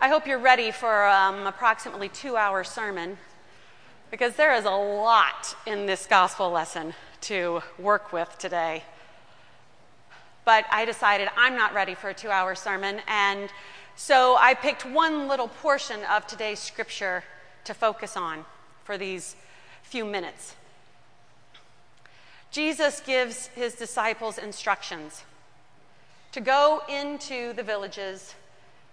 I hope you're ready for um, approximately two hour sermon because there is a lot in this gospel lesson to work with today. But I decided I'm not ready for a two hour sermon, and so I picked one little portion of today's scripture to focus on for these few minutes. Jesus gives his disciples instructions to go into the villages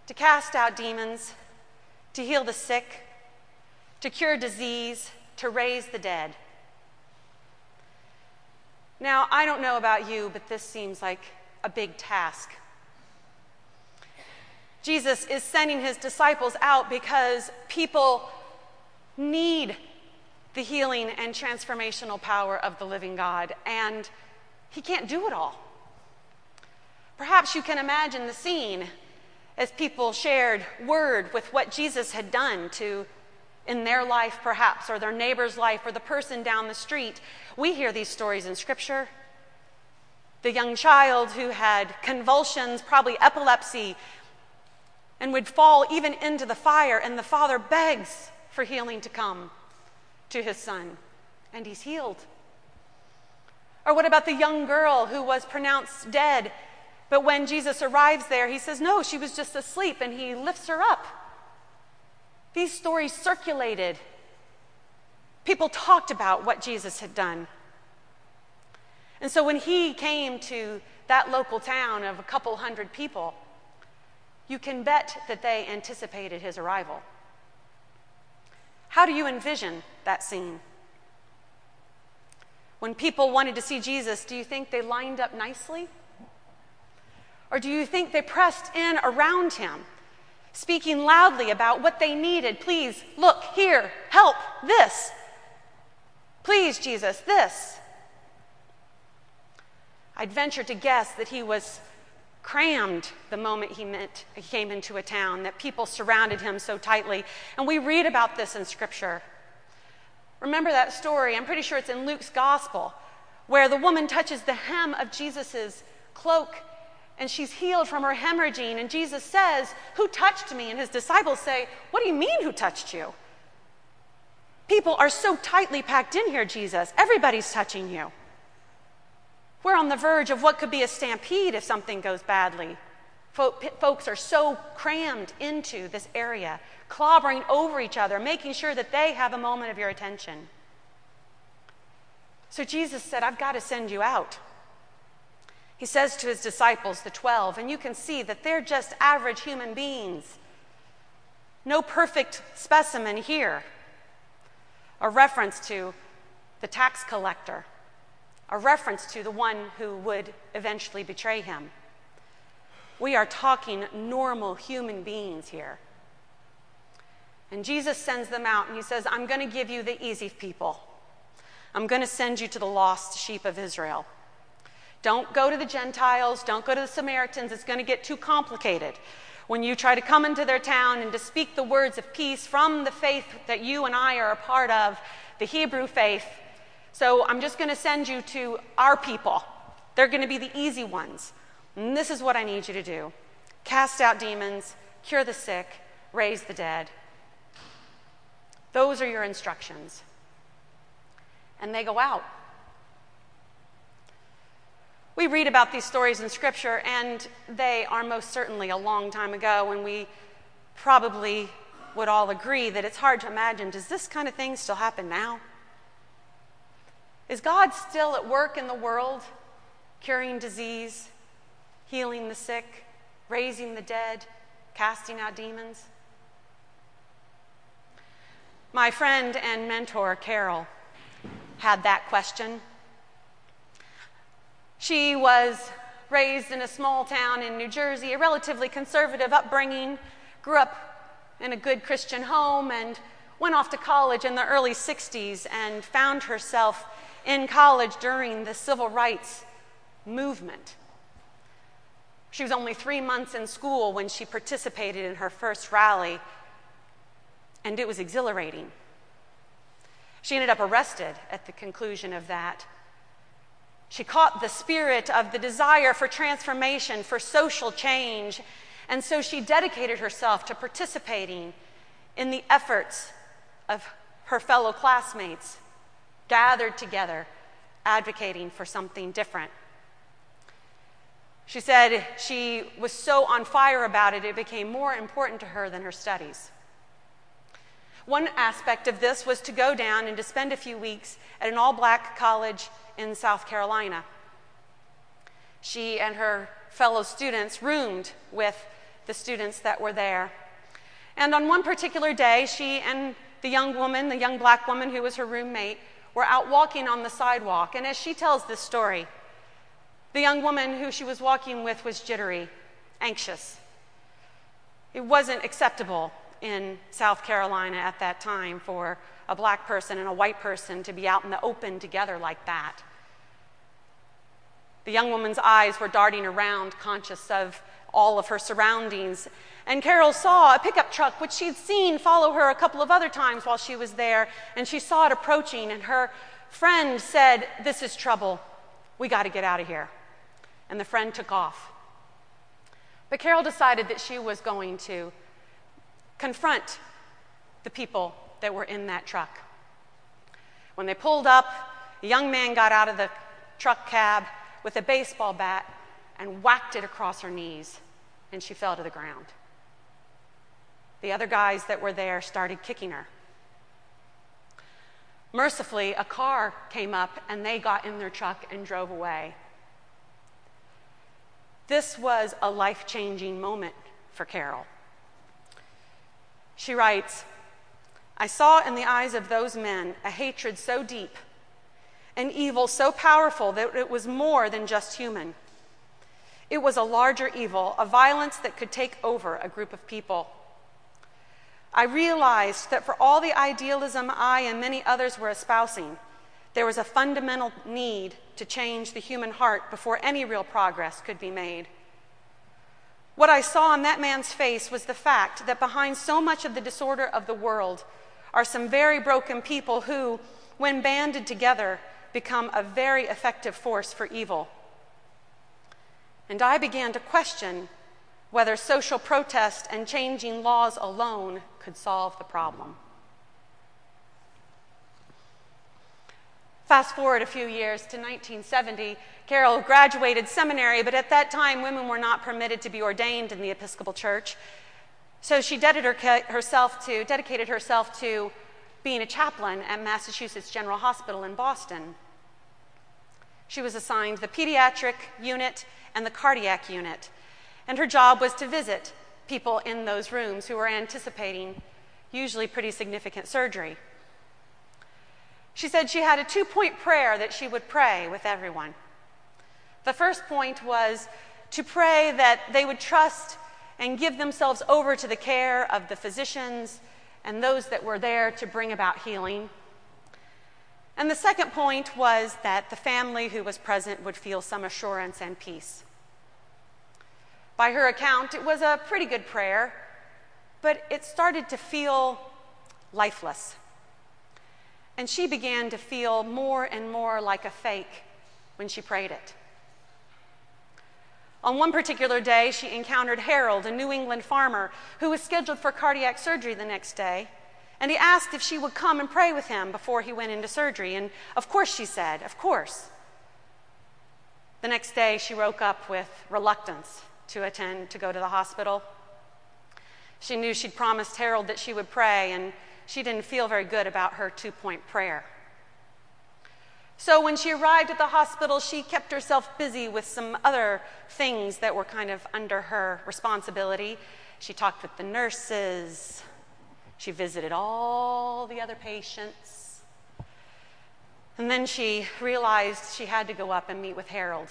to cast out demons, to heal the sick, to cure disease, to raise the dead. Now, I don't know about you, but this seems like a big task. Jesus is sending his disciples out because people need the healing and transformational power of the living God, and he can't do it all. Perhaps you can imagine the scene as people shared word with what Jesus had done to in their life perhaps or their neighbor's life or the person down the street. We hear these stories in scripture. The young child who had convulsions, probably epilepsy, and would fall even into the fire and the father begs for healing to come to his son and he's healed. Or what about the young girl who was pronounced dead but when Jesus arrives there, he says, No, she was just asleep, and he lifts her up. These stories circulated. People talked about what Jesus had done. And so when he came to that local town of a couple hundred people, you can bet that they anticipated his arrival. How do you envision that scene? When people wanted to see Jesus, do you think they lined up nicely? Or do you think they pressed in around him, speaking loudly about what they needed? Please, look, here, help, this. Please, Jesus, this. I'd venture to guess that he was crammed the moment he, met, he came into a town, that people surrounded him so tightly. And we read about this in Scripture. Remember that story? I'm pretty sure it's in Luke's Gospel, where the woman touches the hem of Jesus' cloak and she's healed from her hemorrhaging. And Jesus says, Who touched me? And his disciples say, What do you mean, who touched you? People are so tightly packed in here, Jesus. Everybody's touching you. We're on the verge of what could be a stampede if something goes badly. Folks are so crammed into this area, clobbering over each other, making sure that they have a moment of your attention. So Jesus said, I've got to send you out. He says to his disciples, the 12, and you can see that they're just average human beings. No perfect specimen here. A reference to the tax collector, a reference to the one who would eventually betray him. We are talking normal human beings here. And Jesus sends them out and he says, I'm going to give you the easy people. I'm going to send you to the lost sheep of Israel. Don't go to the Gentiles, don't go to the Samaritans. It's going to get too complicated. When you try to come into their town and to speak the words of peace from the faith that you and I are a part of, the Hebrew faith. So I'm just going to send you to our people. They're going to be the easy ones. And this is what I need you to do cast out demons, cure the sick, raise the dead. Those are your instructions. And they go out. We read about these stories in Scripture, and they are most certainly a long time ago, and we probably would all agree that it's hard to imagine does this kind of thing still happen now? Is God still at work in the world, curing disease, healing the sick, raising the dead, casting out demons? My friend and mentor, Carol, had that question she was raised in a small town in New Jersey, a relatively conservative upbringing, grew up in a good Christian home, and went off to college in the early 60s and found herself in college during the civil rights movement. She was only three months in school when she participated in her first rally, and it was exhilarating. She ended up arrested at the conclusion of that she caught the spirit of the desire for transformation, for social change, And so she dedicated herself to participating in the efforts of her fellow classmates gathered together, advocating for something different. She said she was so on fire about it, it became more important to her than her studies. One aspect of this was to go down and to spend a few weeks at an all black college in South Carolina. She and her fellow students roomed with the students that were there. And on one particular day, she and the young woman, the young black woman who was her roommate, were out walking on the sidewalk. And as she tells this story, the young woman who she was walking with was jittery, anxious. It wasn't acceptable in South Carolina at that time for a black person and a white person to be out in the open together like that. The young woman's eyes were darting around, conscious of all of her surroundings. And Carol saw a pickup truck, which she'd seen follow her a couple of other times while she was there, and she saw it approaching. And her friend said, This is trouble. We got to get out of here. And the friend took off. But Carol decided that she was going to confront the people that were in that truck. When they pulled up, a young man got out of the truck cab with a baseball bat and whacked it across her knees, and she fell to the ground. The other guys that were there started kicking her. Mercifully, a car came up and they got in their truck and drove away. This was a life changing moment for Carol. She writes, I saw in the eyes of those men a hatred so deep, an evil so powerful that it was more than just human. It was a larger evil, a violence that could take over a group of people. I realized that for all the idealism I and many others were espousing, there was a fundamental need to change the human heart before any real progress could be made. What I saw on that man's face was the fact that behind so much of the disorder of the world are some very broken people who, when banded together, become a very effective force for evil. And I began to question whether social protest and changing laws alone could solve the problem. Fast forward a few years to 1970, Carol graduated seminary, but at that time, women were not permitted to be ordained in the Episcopal Church. So she dedicated herself to, dedicated herself to being a chaplain at Massachusetts General Hospital in Boston. She was assigned the pediatric unit and the cardiac unit, and her job was to visit people in those rooms who were anticipating usually pretty significant surgery. She said she had a two point prayer that she would pray with everyone. The first point was to pray that they would trust and give themselves over to the care of the physicians and those that were there to bring about healing. And the second point was that the family who was present would feel some assurance and peace. By her account, it was a pretty good prayer, but it started to feel lifeless. And she began to feel more and more like a fake when she prayed it. On one particular day, she encountered Harold, a New England farmer who was scheduled for cardiac surgery the next day. And he asked if she would come and pray with him before he went into surgery. And of course, she said, Of course. The next day, she woke up with reluctance to attend to go to the hospital. She knew she'd promised Harold that she would pray, and she didn't feel very good about her two point prayer. So when she arrived at the hospital, she kept herself busy with some other things that were kind of under her responsibility. She talked with the nurses, she visited all the other patients. And then she realized she had to go up and meet with Harold.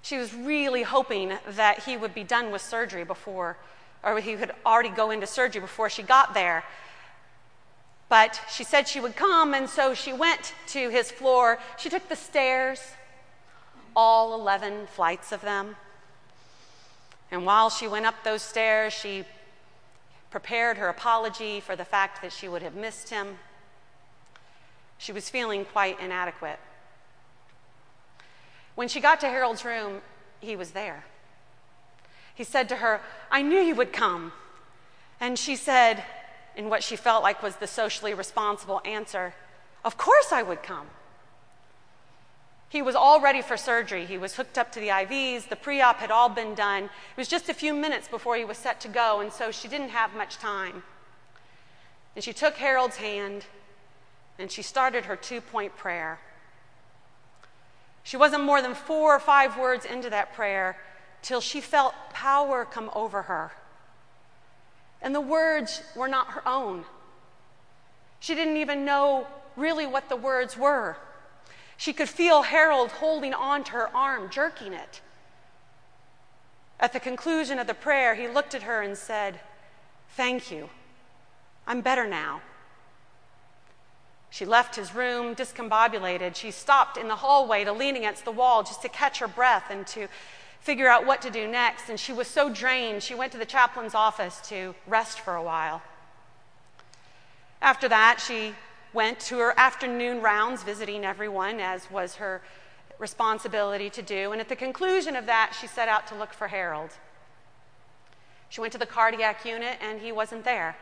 She was really hoping that he would be done with surgery before, or he would already go into surgery before she got there. But she said she would come, and so she went to his floor. She took the stairs, all 11 flights of them. And while she went up those stairs, she prepared her apology for the fact that she would have missed him. She was feeling quite inadequate. When she got to Harold's room, he was there. He said to her, I knew you would come. And she said, in what she felt like was the socially responsible answer, Of course I would come. He was all ready for surgery. He was hooked up to the IVs. The pre op had all been done. It was just a few minutes before he was set to go, and so she didn't have much time. And she took Harold's hand and she started her two point prayer. She wasn't more than four or five words into that prayer till she felt power come over her. And the words were not her own. She didn't even know really what the words were. She could feel Harold holding on to her arm, jerking it. At the conclusion of the prayer, he looked at her and said, Thank you. I'm better now. She left his room discombobulated. She stopped in the hallway to lean against the wall just to catch her breath and to figure out what to do next. And she was so drained, she went to the chaplain's office to rest for a while. After that, she went to her afternoon rounds visiting everyone, as was her responsibility to do. And at the conclusion of that, she set out to look for Harold. She went to the cardiac unit, and he wasn't there.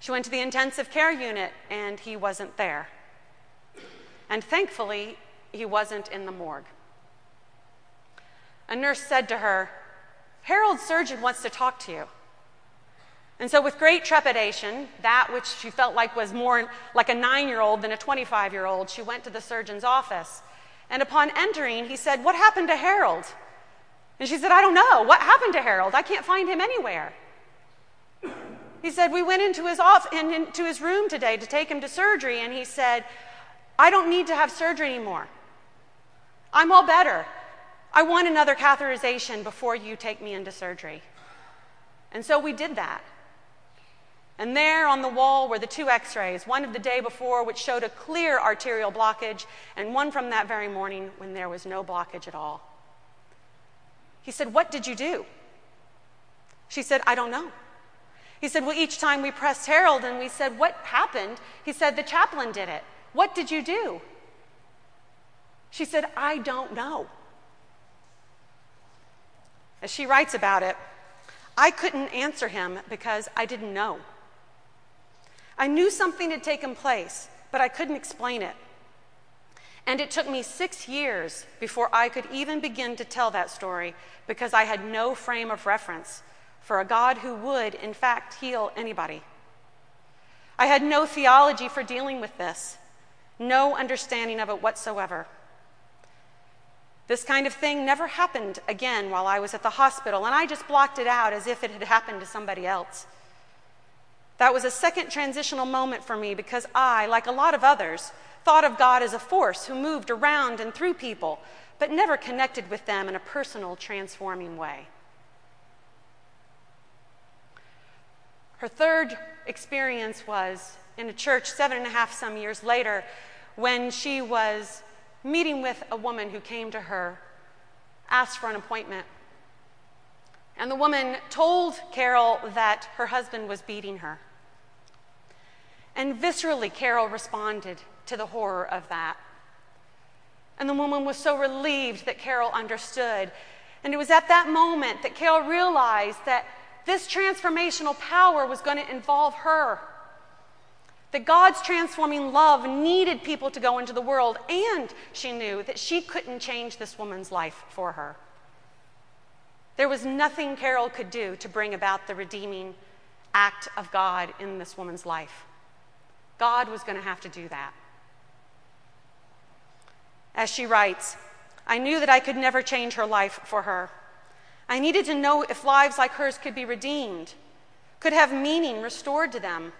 She went to the intensive care unit, and he wasn't there. And thankfully, he wasn't in the morgue. A nurse said to her, Harold's surgeon wants to talk to you. And so, with great trepidation, that which she felt like was more like a nine year old than a 25 year old, she went to the surgeon's office. And upon entering, he said, What happened to Harold? And she said, I don't know. What happened to Harold? I can't find him anywhere. He said, We went into his, off, into his room today to take him to surgery, and he said, I don't need to have surgery anymore. I'm all better. I want another catheterization before you take me into surgery. And so we did that. And there on the wall were the two x rays, one of the day before, which showed a clear arterial blockage, and one from that very morning when there was no blockage at all. He said, What did you do? She said, I don't know. He said, Well, each time we pressed Harold and we said, What happened? He said, The chaplain did it. What did you do? She said, I don't know. As she writes about it, I couldn't answer him because I didn't know. I knew something had taken place, but I couldn't explain it. And it took me six years before I could even begin to tell that story because I had no frame of reference for a God who would, in fact, heal anybody. I had no theology for dealing with this, no understanding of it whatsoever. This kind of thing never happened again while I was at the hospital, and I just blocked it out as if it had happened to somebody else. That was a second transitional moment for me because I, like a lot of others, thought of God as a force who moved around and through people, but never connected with them in a personal, transforming way. Her third experience was in a church seven and a half some years later when she was meeting with a woman who came to her, asked for an appointment. And the woman told Carol that her husband was beating her. And viscerally, Carol responded to the horror of that. And the woman was so relieved that Carol understood. And it was at that moment that Carol realized that this transformational power was going to involve her. That God's transforming love needed people to go into the world, and she knew that she couldn't change this woman's life for her. There was nothing Carol could do to bring about the redeeming act of God in this woman's life. God was going to have to do that. As she writes, I knew that I could never change her life for her. I needed to know if lives like hers could be redeemed, could have meaning restored to them.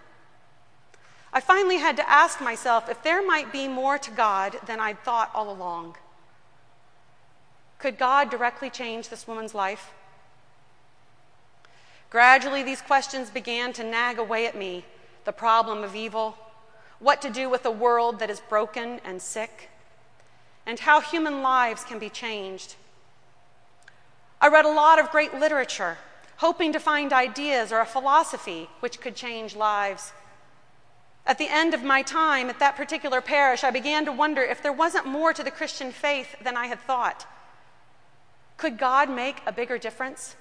I finally had to ask myself if there might be more to God than I'd thought all along. Could God directly change this woman's life? Gradually, these questions began to nag away at me the problem of evil, what to do with a world that is broken and sick, and how human lives can be changed. I read a lot of great literature, hoping to find ideas or a philosophy which could change lives. At the end of my time at that particular parish, I began to wonder if there wasn't more to the Christian faith than I had thought. Could God make a bigger difference?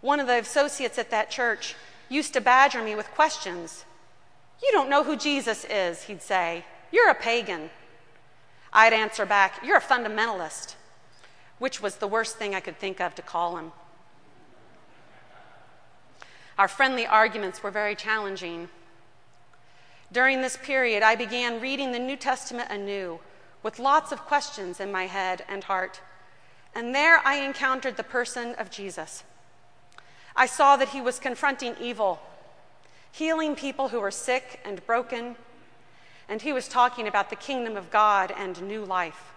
One of the associates at that church used to badger me with questions. You don't know who Jesus is, he'd say. You're a pagan. I'd answer back, You're a fundamentalist, which was the worst thing I could think of to call him. Our friendly arguments were very challenging. During this period, I began reading the New Testament anew with lots of questions in my head and heart. And there I encountered the person of Jesus. I saw that he was confronting evil, healing people who were sick and broken, and he was talking about the kingdom of God and new life.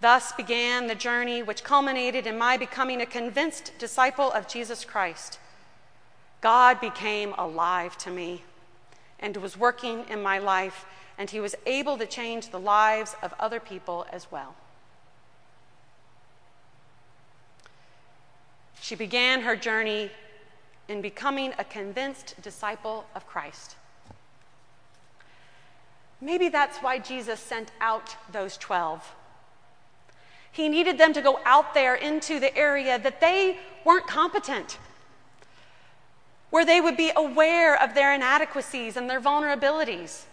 Thus began the journey which culminated in my becoming a convinced disciple of Jesus Christ. God became alive to me and was working in my life, and he was able to change the lives of other people as well. She began her journey in becoming a convinced disciple of Christ. Maybe that's why Jesus sent out those 12. He needed them to go out there into the area that they weren't competent, where they would be aware of their inadequacies and their vulnerabilities.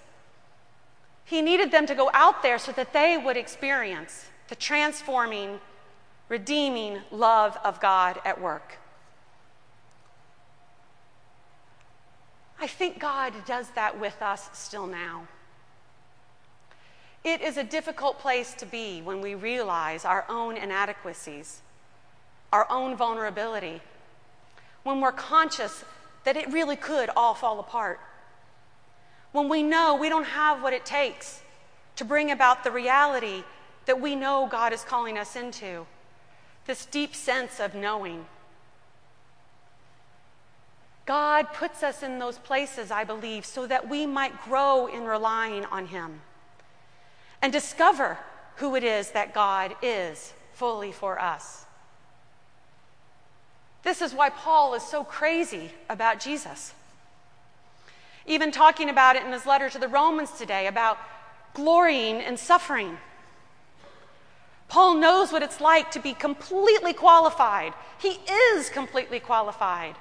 He needed them to go out there so that they would experience the transforming redeeming love of God at work. I think God does that with us still now. It is a difficult place to be when we realize our own inadequacies, our own vulnerability, when we're conscious that it really could all fall apart, when we know we don't have what it takes to bring about the reality that we know God is calling us into this deep sense of knowing. God puts us in those places, I believe, so that we might grow in relying on Him and discover who it is that God is fully for us. This is why Paul is so crazy about Jesus. Even talking about it in his letter to the Romans today about glorying in suffering. Paul knows what it's like to be completely qualified. He is completely qualified.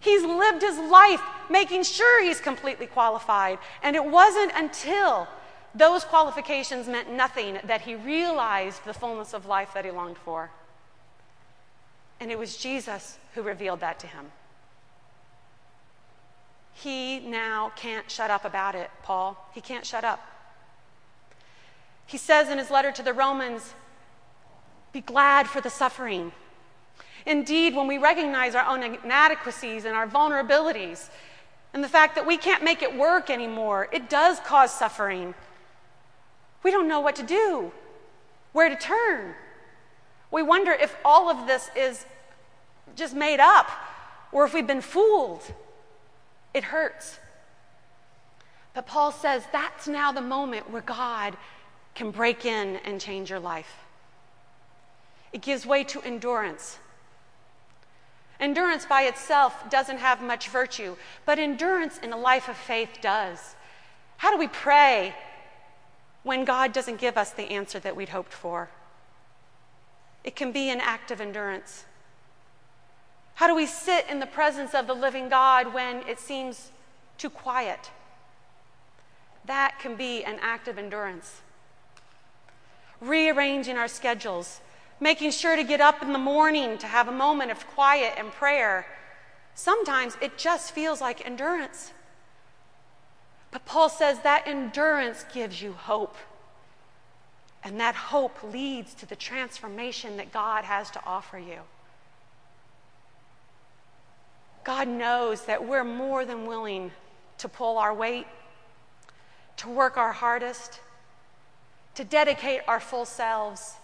He's lived his life making sure he's completely qualified. And it wasn't until those qualifications meant nothing that he realized the fullness of life that he longed for. And it was Jesus who revealed that to him. He now can't shut up about it, Paul. He can't shut up. He says in his letter to the Romans, Be glad for the suffering. Indeed, when we recognize our own inadequacies and our vulnerabilities, and the fact that we can't make it work anymore, it does cause suffering. We don't know what to do, where to turn. We wonder if all of this is just made up or if we've been fooled. It hurts. But Paul says that's now the moment where God can break in and change your life. It gives way to endurance. Endurance by itself doesn't have much virtue, but endurance in a life of faith does. How do we pray when God doesn't give us the answer that we'd hoped for? It can be an act of endurance. How do we sit in the presence of the living God when it seems too quiet? That can be an act of endurance rearranging our schedules, making sure to get up in the morning to have a moment of quiet and prayer. Sometimes it just feels like endurance. But Paul says that endurance gives you hope. And that hope leads to the transformation that God has to offer you. God knows that we're more than willing to pull our weight, to work our hardest, to dedicate our full selves.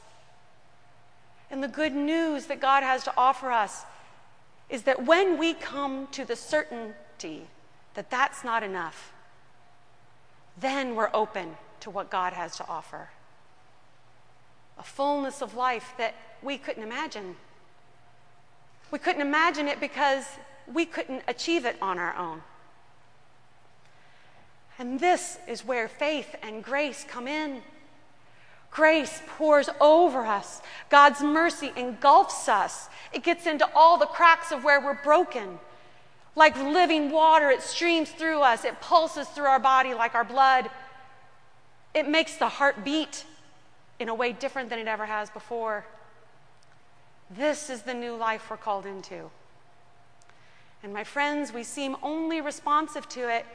And the good news that God has to offer us is that when we come to the certainty that that's not enough, then we're open to what God has to offer. A fullness of life that we couldn't imagine. We couldn't imagine it because we couldn't achieve it on our own. And this is where faith and grace come in. Grace pours over us. God's mercy engulfs us. It gets into all the cracks of where we're broken. Like living water, it streams through us. It pulses through our body like our blood. It makes the heart beat in a way different than it ever has before. This is the new life we're called into. And my friends, we seem only responsive to it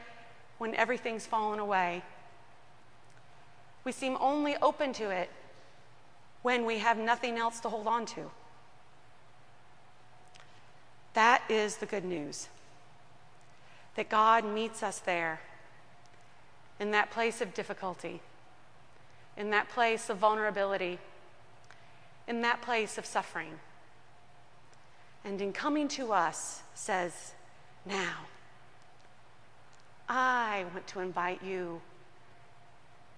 when everything's fallen away. We seem only open to it when we have nothing else to hold on to. That is the good news. That God meets us there, in that place of difficulty, in that place of vulnerability, in that place of suffering. And in coming to us, says, Now, I want to invite you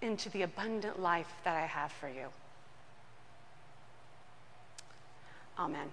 into the abundant life that I have for you. Amen.